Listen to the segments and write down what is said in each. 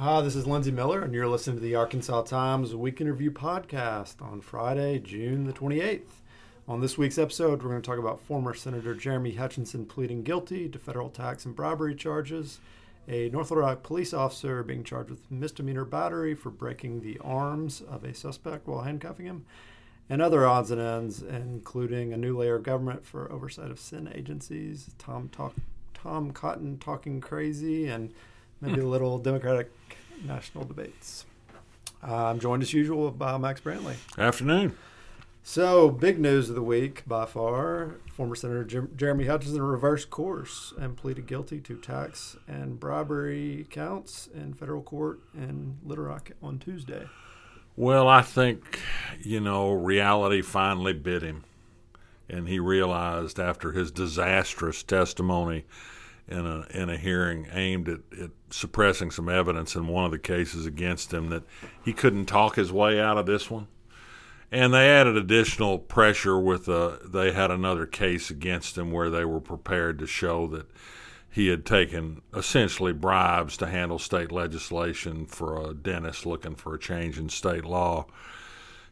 Hi, this is Lindsey Miller, and you're listening to the Arkansas Times Week in Review podcast on Friday, June the 28th. On this week's episode, we're going to talk about former Senator Jeremy Hutchinson pleading guilty to federal tax and bribery charges, a North Little Rock police officer being charged with misdemeanor battery for breaking the arms of a suspect while handcuffing him, and other odds and ends, including a new layer of government for oversight of sin agencies, Tom talk, Tom Cotton talking crazy, and maybe a little Democratic national debates. Uh, I'm joined as usual by Max Brantley. Afternoon. So, big news of the week by far former Senator Jim, Jeremy Hutchinson reversed course and pleaded guilty to tax and bribery counts in federal court in Little Rock on Tuesday. Well, I think, you know, reality finally bit him. And he realized after his disastrous testimony in a in a hearing aimed at, at, suppressing some evidence in one of the cases against him that he couldn't talk his way out of this one. And they added additional pressure with a, they had another case against him where they were prepared to show that he had taken essentially bribes to handle state legislation for a dentist looking for a change in state law.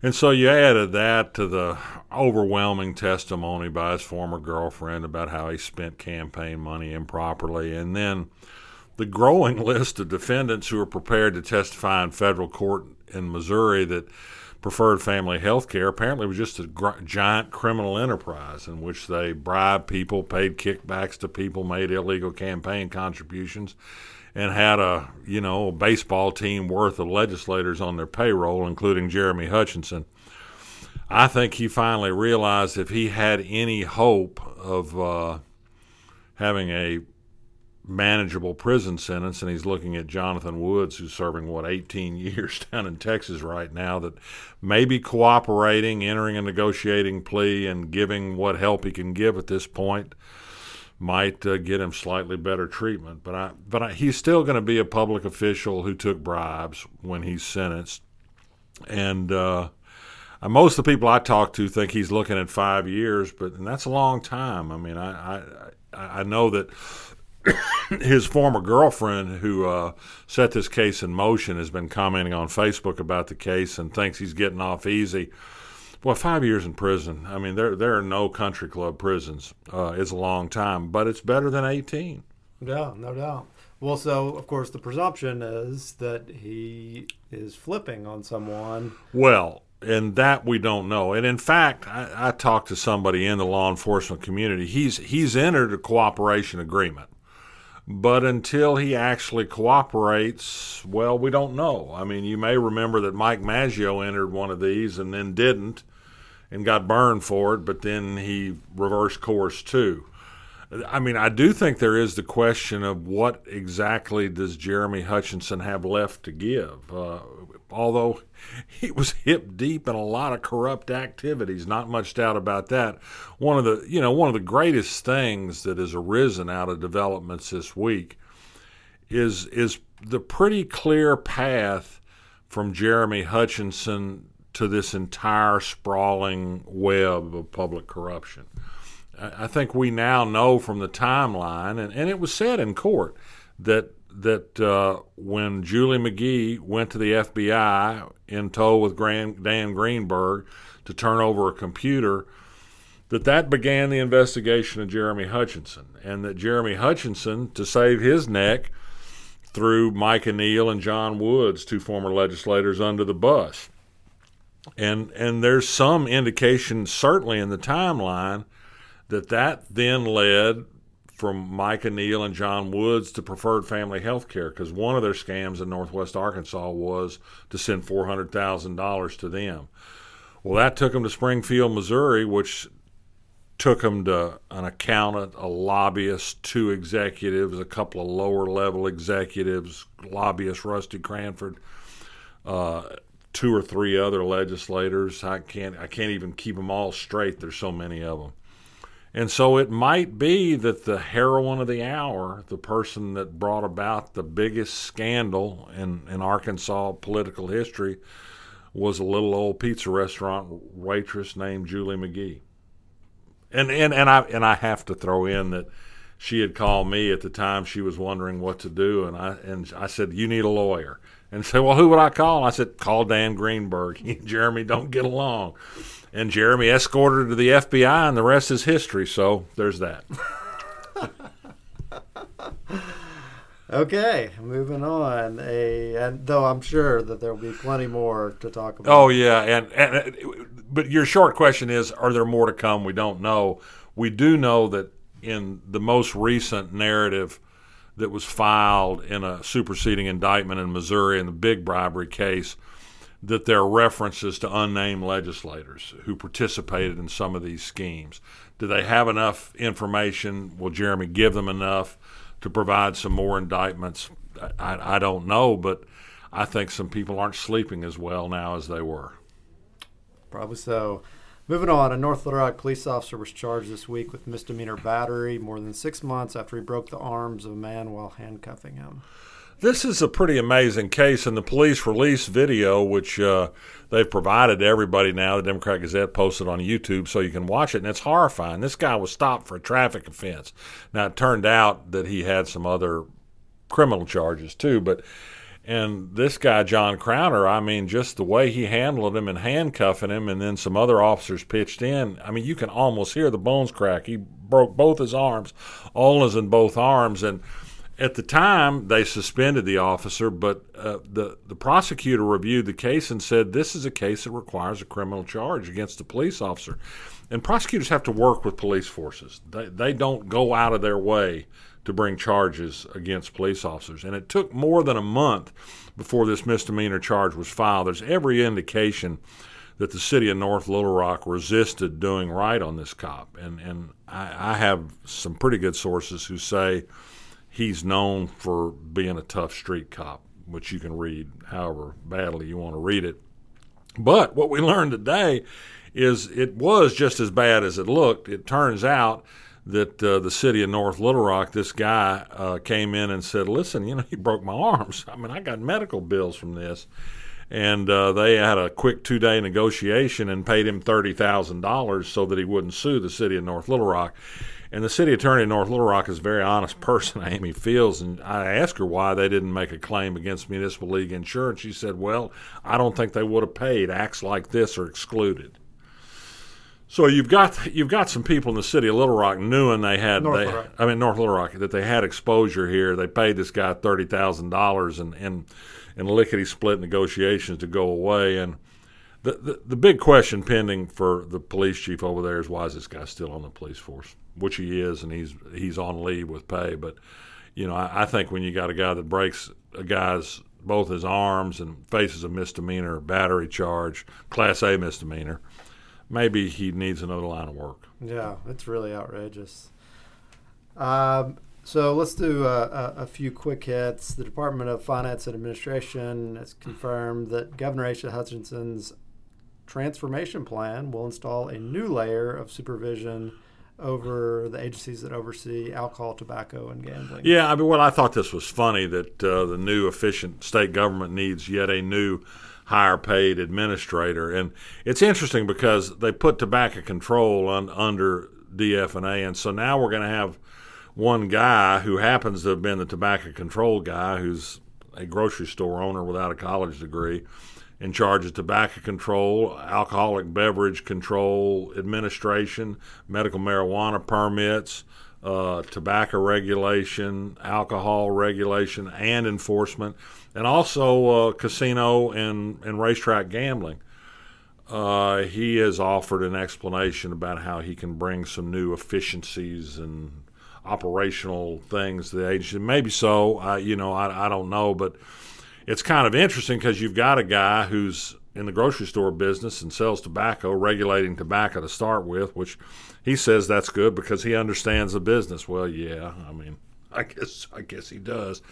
And so you added that to the overwhelming testimony by his former girlfriend about how he spent campaign money improperly. And then the growing list of defendants who are prepared to testify in federal court in Missouri that preferred family health care apparently was just a gr- giant criminal enterprise in which they bribed people, paid kickbacks to people, made illegal campaign contributions and had a you know a baseball team worth of legislators on their payroll, including Jeremy Hutchinson. I think he finally realized if he had any hope of uh, having a manageable prison sentence, and he's looking at Jonathan Woods, who's serving what 18 years down in Texas right now, that maybe cooperating, entering a negotiating plea, and giving what help he can give at this point might uh, get him slightly better treatment. But I, but I, he's still going to be a public official who took bribes when he's sentenced, and uh, most of the people I talk to think he's looking at five years, but and that's a long time. I mean, I I, I know that. his former girlfriend, who uh, set this case in motion, has been commenting on Facebook about the case and thinks he's getting off easy. Well, five years in prison. I mean, there there are no country club prisons. Uh, it's a long time, but it's better than eighteen. Yeah, no doubt. Well, so of course the presumption is that he is flipping on someone. Well, and that we don't know. And in fact, I, I talked to somebody in the law enforcement community. He's he's entered a cooperation agreement. But until he actually cooperates, well, we don't know. I mean, you may remember that Mike Maggio entered one of these and then didn't and got burned for it, but then he reversed course too. I mean, I do think there is the question of what exactly does Jeremy Hutchinson have left to give? Uh, although he was hip deep in a lot of corrupt activities, not much doubt about that. One of the, you know, one of the greatest things that has arisen out of developments this week is is the pretty clear path from Jeremy Hutchinson to this entire sprawling web of public corruption. I think we now know from the timeline, and, and it was said in court that that uh, when Julie McGee went to the FBI in tow with Dan Greenberg to turn over a computer, that that began the investigation of Jeremy Hutchinson, and that Jeremy Hutchinson, to save his neck, threw Micah Neal and John Woods, two former legislators, under the bus. And and there's some indication, certainly in the timeline, that that then led from Micah Neal and John Woods to Preferred Family Health Care because one of their scams in Northwest Arkansas was to send $400,000 to them. Well, that took them to Springfield, Missouri, which took them to an accountant, a lobbyist, two executives, a couple of lower level executives, lobbyist Rusty Cranford, uh, two or three other legislators. I can't I can't even keep them all straight. There's so many of them. And so it might be that the heroine of the hour, the person that brought about the biggest scandal in, in Arkansas political history, was a little old pizza restaurant waitress named Julie McGee. And and, and I and I have to throw in that she had called me at the time she was wondering what to do, and I and I said, "You need a lawyer." And said, "Well, who would I call?" I said, "Call Dan Greenberg. He and Jeremy don't get along." And Jeremy escorted her to the FBI, and the rest is history. So there's that. Okay, moving on. A and though I'm sure that there will be plenty more to talk about. Oh yeah, and, and uh, but your short question is: Are there more to come? We don't know. We do know that in the most recent narrative that was filed in a superseding indictment in Missouri in the big bribery case, that there are references to unnamed legislators who participated in some of these schemes. Do they have enough information? Will Jeremy give them enough? to provide some more indictments. I, I don't know, but I think some people aren't sleeping as well now as they were. Probably so. Moving on, a North Little Rock police officer was charged this week with misdemeanor battery more than six months after he broke the arms of a man while handcuffing him. This is a pretty amazing case, and the police released video, which uh, they've provided to everybody now. The Democrat Gazette posted on YouTube so you can watch it, and it's horrifying. This guy was stopped for a traffic offense. Now, it turned out that he had some other criminal charges too, but. And this guy, John Crowner, I mean, just the way he handled him and handcuffing him, and then some other officers pitched in. I mean, you can almost hear the bones crack. He broke both his arms, ulnas in both arms. And at the time, they suspended the officer, but uh, the the prosecutor reviewed the case and said this is a case that requires a criminal charge against the police officer. And prosecutors have to work with police forces. They they don't go out of their way to bring charges against police officers. And it took more than a month before this misdemeanor charge was filed. There's every indication that the city of North Little Rock resisted doing right on this cop. And and I, I have some pretty good sources who say he's known for being a tough street cop, which you can read however badly you want to read it. But what we learned today is it was just as bad as it looked. It turns out that uh, the city of North Little Rock, this guy uh, came in and said, "Listen, you know, he broke my arms. I mean, I got medical bills from this." And uh, they had a quick two-day negotiation and paid him thirty thousand dollars so that he wouldn't sue the city of North Little Rock. And the city attorney in North Little Rock is a very honest person, Amy Fields. And I asked her why they didn't make a claim against Municipal League Insurance. She said, Well, I don't think they would have paid. Acts like this are excluded. So you've got you've got some people in the city of Little Rock knowing they had North they, I mean North Little Rock that they had exposure here. They paid this guy thirty thousand dollars and and and lickety split negotiations to go away. And the, the the big question pending for the police chief over there is why is this guy still on the police force? which he is, and he's he's on leave with pay. But you know, I, I think when you got a guy that breaks a guy's both his arms and faces a misdemeanor battery charge, class A misdemeanor, maybe he needs another line of work. Yeah, it's really outrageous. Um, so let's do a, a, few quick hits. The Department of Finance and Administration has confirmed that Governor Asa Hutchinson's transformation plan will install a new layer of supervision over the agencies that oversee alcohol, tobacco, and gambling. Yeah, I mean, well, I thought this was funny that uh, the new efficient state government needs yet a new higher paid administrator, and it's interesting because they put tobacco control un- under DFNA, and so now we're going to have one guy who happens to have been the tobacco control guy, who's a grocery store owner without a college degree in charge of tobacco control, alcoholic beverage control administration, medical marijuana permits, uh, tobacco regulation, alcohol regulation, and enforcement, and also uh, casino and, and racetrack gambling. Uh, he has offered an explanation about how he can bring some new efficiencies and operational things the agency. Maybe so. I, you know, I, I don't know, but it's kind of interesting because you've got a guy who's in the grocery store business and sells tobacco, regulating tobacco to start with, which he says that's good because he understands the business. Well, yeah, I mean, I guess I guess he does,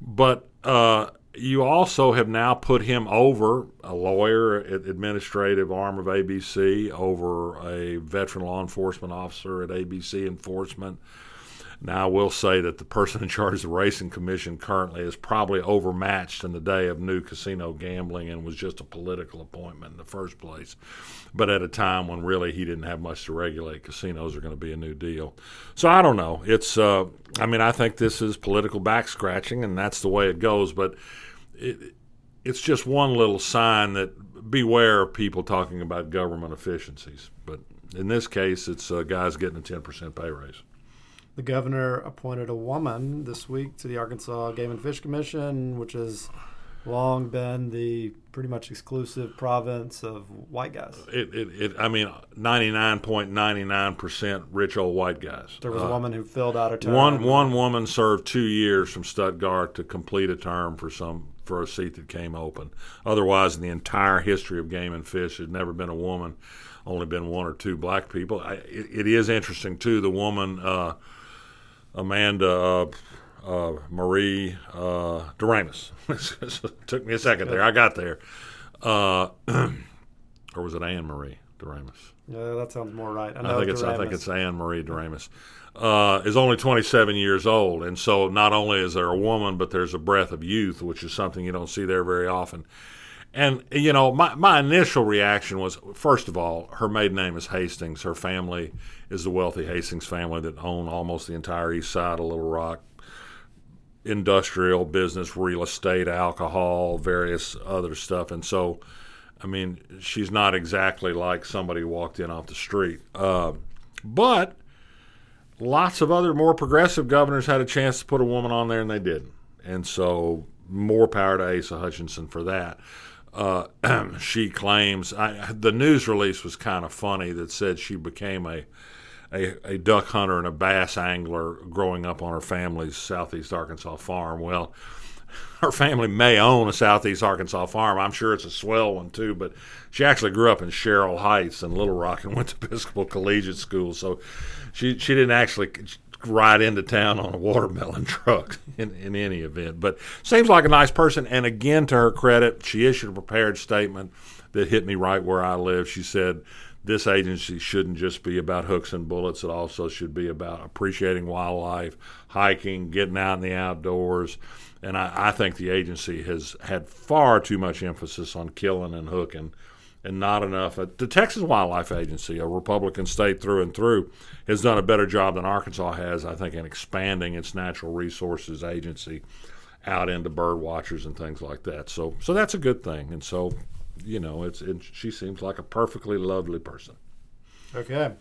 but uh, you also have now put him over a lawyer, administrative arm of ABC, over a veteran law enforcement officer at ABC Enforcement Now, I will say that the person in charge of the racing commission currently is probably overmatched in the day of new casino gambling and was just a political appointment in the first place. But at a time when really he didn't have much to regulate, casinos are going to be a new deal. So I don't know. It's, uh, I mean, I think this is political back scratching, and that's the way it goes. But it, it's just one little sign that beware of people talking about government efficiencies. But in this case, it's uh, guys getting a 10% pay raise. The governor appointed a woman this week to the Arkansas Game and Fish Commission, which has long been the pretty much exclusive province of white guys. It, it, it I mean, 99.99% rich old white guys. There was uh, a woman who filled out a term. One, one woman served two years from Stuttgart to complete a term for some for a seat that came open. Otherwise, in the entire history of game and fish, there's never been a woman, only been one or two black people. I, it, it is interesting, too. The woman, uh, Amanda uh, uh, Marie uh, Doramus. Took me a second there. I got there. Uh, or was it Anne Marie Doramus? Yeah, that sounds more right. I, I think it's I think it's Anne Marie Doramus. Uh, is only 27 years old, and so not only is there a woman, but there's a breath of youth, which is something you don't see there very often. And you know, my my initial reaction was, first of all, her maiden name is Hastings. Her family is the wealthy Hastings family that own almost the entire east side of Little Rock, industrial business, real estate, alcohol, various other stuff, and so. I mean, she's not exactly like somebody walked in off the street. Uh, but lots of other more progressive governors had a chance to put a woman on there and they didn't. And so more power to Asa Hutchinson for that. Uh, she claims I, the news release was kind of funny that said she became a, a, a duck hunter and a bass angler growing up on her family's southeast Arkansas farm. Well, her family may own a southeast Arkansas farm. I'm sure it's a swell one too, but she actually grew up in Sherrill Heights in Little Rock and went to Episcopal Collegiate School. So she she didn't actually ride into town on a watermelon truck in, in any event. But seems like a nice person. And again, to her credit, she issued a prepared statement that hit me right where I live. She said, this agency shouldn't just be about hooks and bullets. It also should be about appreciating wildlife, hiking, getting out in the outdoors. And I, I think the agency has had far too much emphasis on killing and hooking and not enough. Uh, the Texas Wildlife Agency, a Republican state through and through, has done a better job than Arkansas has, I think, in expanding its natural resources agency out into bird watchers and things like that. So, so that's a good thing. And so, you know, it's it, she seems like a perfectly lovely person. Okay.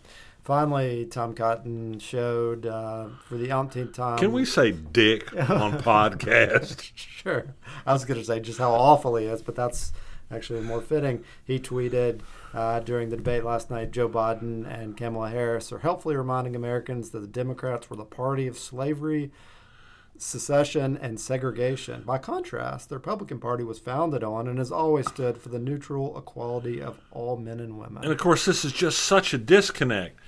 Finally, Tom Cotton showed uh, for the umpteenth time. Can we say dick on podcast? sure. I was going to say just how awful he is, but that's actually more fitting. He tweeted uh, during the debate last night Joe Biden and Kamala Harris are helpfully reminding Americans that the Democrats were the party of slavery, secession, and segregation. By contrast, the Republican Party was founded on and has always stood for the neutral equality of all men and women. And of course, this is just such a disconnect.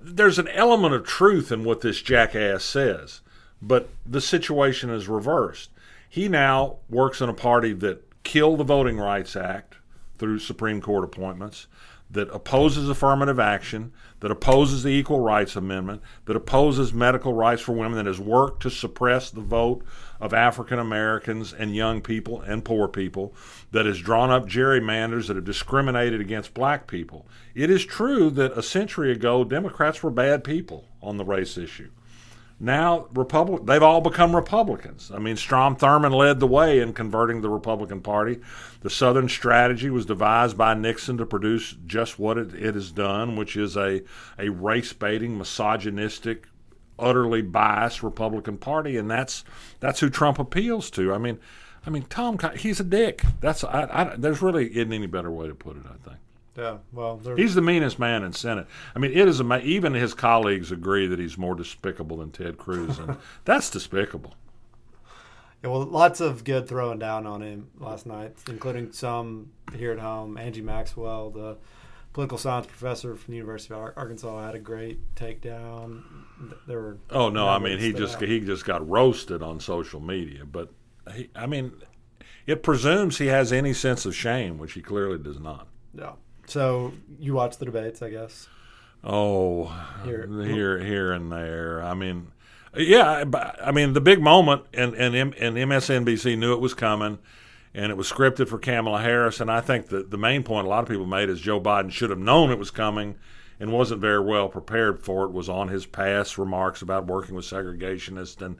There's an element of truth in what this jackass says, but the situation is reversed. He now works in a party that kill the Voting Rights Act through Supreme Court appointments, that opposes affirmative action, that opposes the Equal Rights Amendment, that opposes medical rights for women, that has worked to suppress the vote of African Americans and young people and poor people, that has drawn up gerrymanders that have discriminated against black people. It is true that a century ago, Democrats were bad people on the race issue now Republic they've all become Republicans. I mean, Strom Thurmond led the way in converting the Republican Party. The Southern strategy was devised by Nixon to produce just what it, it has done, which is a a race baiting, misogynistic, utterly biased Republican Party, and that's that's who Trump appeals to. I mean, I mean Tom, he's a dick. That's I, I, there's really isn't any better way to put it. I think. Yeah, well, he's the meanest man in Senate. I mean, it is a, even his colleagues agree that he's more despicable than Ted Cruz, and that's despicable. Yeah, well, lots of good throwing down on him last night, including some here at home. Angie Maxwell, the political science professor from the University of Arkansas, had a great takedown. There were oh no, I mean he just he just got roasted on social media, but he, I mean, it presumes he has any sense of shame, which he clearly does not. Yeah. So you watch the debates, I guess. Oh, here, here, here, and there. I mean, Yeah, I mean the big moment, and and and MSNBC knew it was coming, and it was scripted for Kamala Harris. And I think that the main point a lot of people made is Joe Biden should have known it was coming, and wasn't very well prepared for it. Was on his past remarks about working with segregationists, and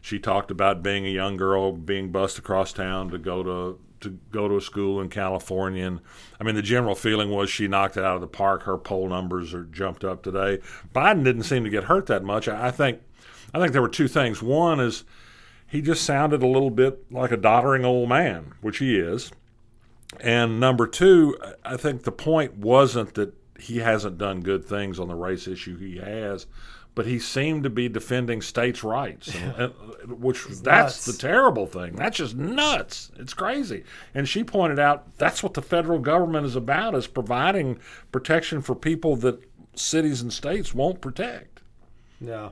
she talked about being a young girl being bused across town to go to to go to a school in California. And I mean, the general feeling was she knocked it out of the park. Her poll numbers are jumped up today. Biden didn't seem to get hurt that much. I, think I think there were two things. One is he just sounded a little bit like a doddering old man, which he is. And number two, I think the point wasn't that he hasn't done good things on the race issue. He has, but he seemed to be defending states' rights, and, and, which It's that's nuts. the terrible thing. That's just nuts. It's crazy. And she pointed out that's what the federal government is about: is providing protection for people that cities and states won't protect. Yeah.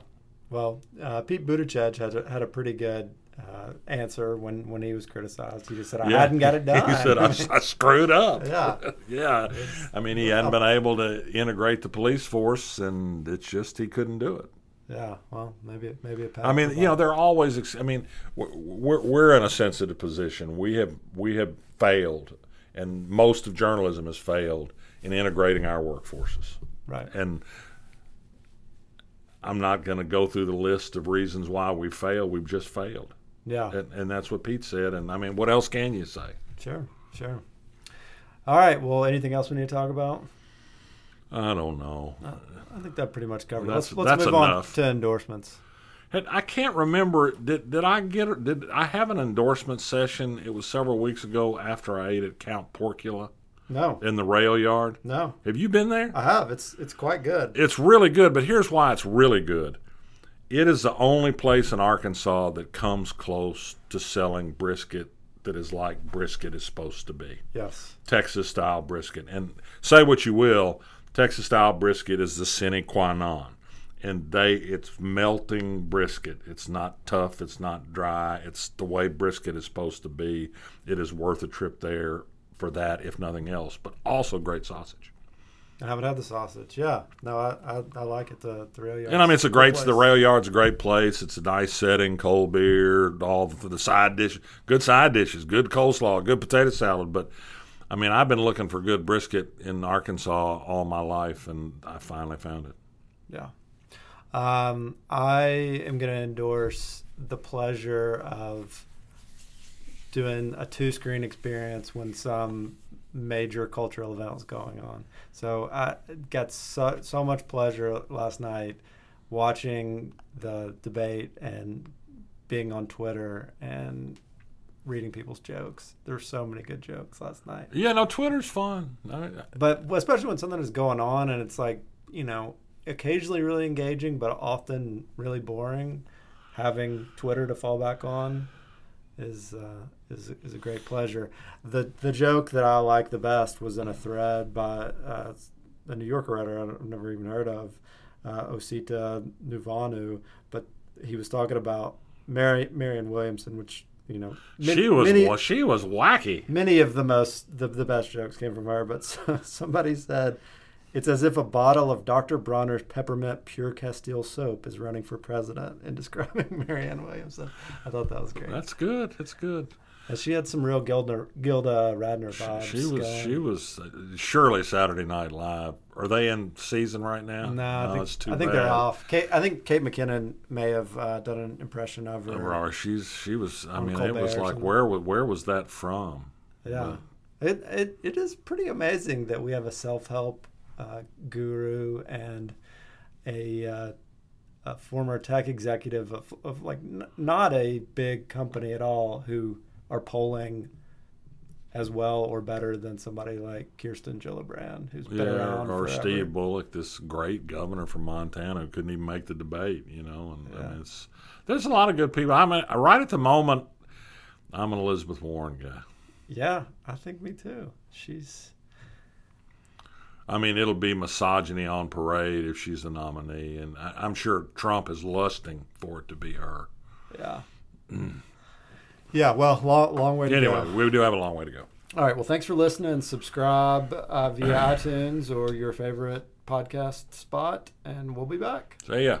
Well, uh, Pete Buttigieg had a, had a pretty good uh, answer when, when he was criticized. He just said, "I Yeah. hadn't got it done." he said, I, I screwed up. Yeah. yeah. I mean, he hadn't been able to integrate the police force, and it's just he couldn't do it. yeah. Well, maybe maybe a path I mean, you know, they're always. Ex- I mean, we're, we're we're in a sensitive position. We have we have failed, and most of journalism has failed in integrating our workforces. right. And I'm not going to go through the list of reasons why we failed. We've just failed, Yeah. and, and that's what Pete said. And I mean, what else can you say? Sure. Sure. All right. Well, anything else we need to talk about? I don't know. Uh, I think that pretty much covered. it. That's- let's let's that's move enough. on to endorsements. I can't remember. Did did I get? Did I have an endorsement session? It was several weeks ago after I ate at Count Porkula No. in the rail yard. No. Have you been there? I have. It's it's quite good. It's really good, but here's why it's really good. It is the only place in Arkansas that comes close to selling brisket that is like brisket is supposed to be. Yes. Texas style brisket. And say what you will, Texas style brisket is the sine qua non. And they it's melting brisket. It's not tough, it's not dry. It's the way brisket is supposed to be. It is worth a trip there for that, if nothing else. But also great sausage. I haven't had the sausage. Yeah. No, I I, I like it. The the rail yard. And I mean, it's a great. place. The rail yard's a great place. It's a nice setting, cold beer, all the, the side dish, good side dishes, good coleslaw, good potato salad. But I mean, I've been looking for good brisket in Arkansas all my life, and I finally found it. Yeah. Um, I am going to endorse the pleasure of doing a two screen experience when some major cultural events going on. So I got so, so much pleasure last night watching the debate and being on Twitter and reading people's jokes. There's so many good jokes last night. Yeah, no, Twitter's fun. I, But especially when something is going on and it's like, you know, occasionally really engaging, but often really boring, having Twitter to fall back on is uh, is is a great pleasure. The the joke that I like the best was in a thread by uh, a New Yorker writer I've never even heard of, uh, Osita Nwanevu, but he was talking about Mary Marianne Williamson, which you know she was many, well, she was wacky. many of the most the, the best jokes came from her but somebody said it's as if a bottle of dr bronner's peppermint pure castile soap is running for president in describing marianne williamson i thought that was great That's good. That's good. and she had some real gilda, gilda radner vibes she was. going. She was. uh, Surely Saturday Night Live. Are they in season right now? no, I think, it's too I think bad. they're off. Kate, I think Kate McKinnon may have uh, done an impression of her. Or she's. She was. I mean, it was like where where was that from? Yeah, it, it it is pretty amazing that we have a self help uh, guru and a, uh, a former tech executive of, of like n- not a big company at all who are polling as well or better than somebody like Kirsten Gillibrand, who's been Yeah, around or. Steve Bullock, this great governor from Montana who couldn't even make the debate. You know, and, Yeah. and it's there's a lot of good people. I'm a, right at the moment. I'm an Elizabeth Warren guy. Yeah, I think me too. She's I mean, it'll be misogyny on parade if she's the nominee, and I, I'm sure Trump is lusting for it to be her. yeah. Yeah, well, long, long way to Anyway, go. we do have a long way to go. All right. Well, thanks for listening. Subscribe uh, via iTunes or your favorite podcast spot, and we'll be back. So yeah.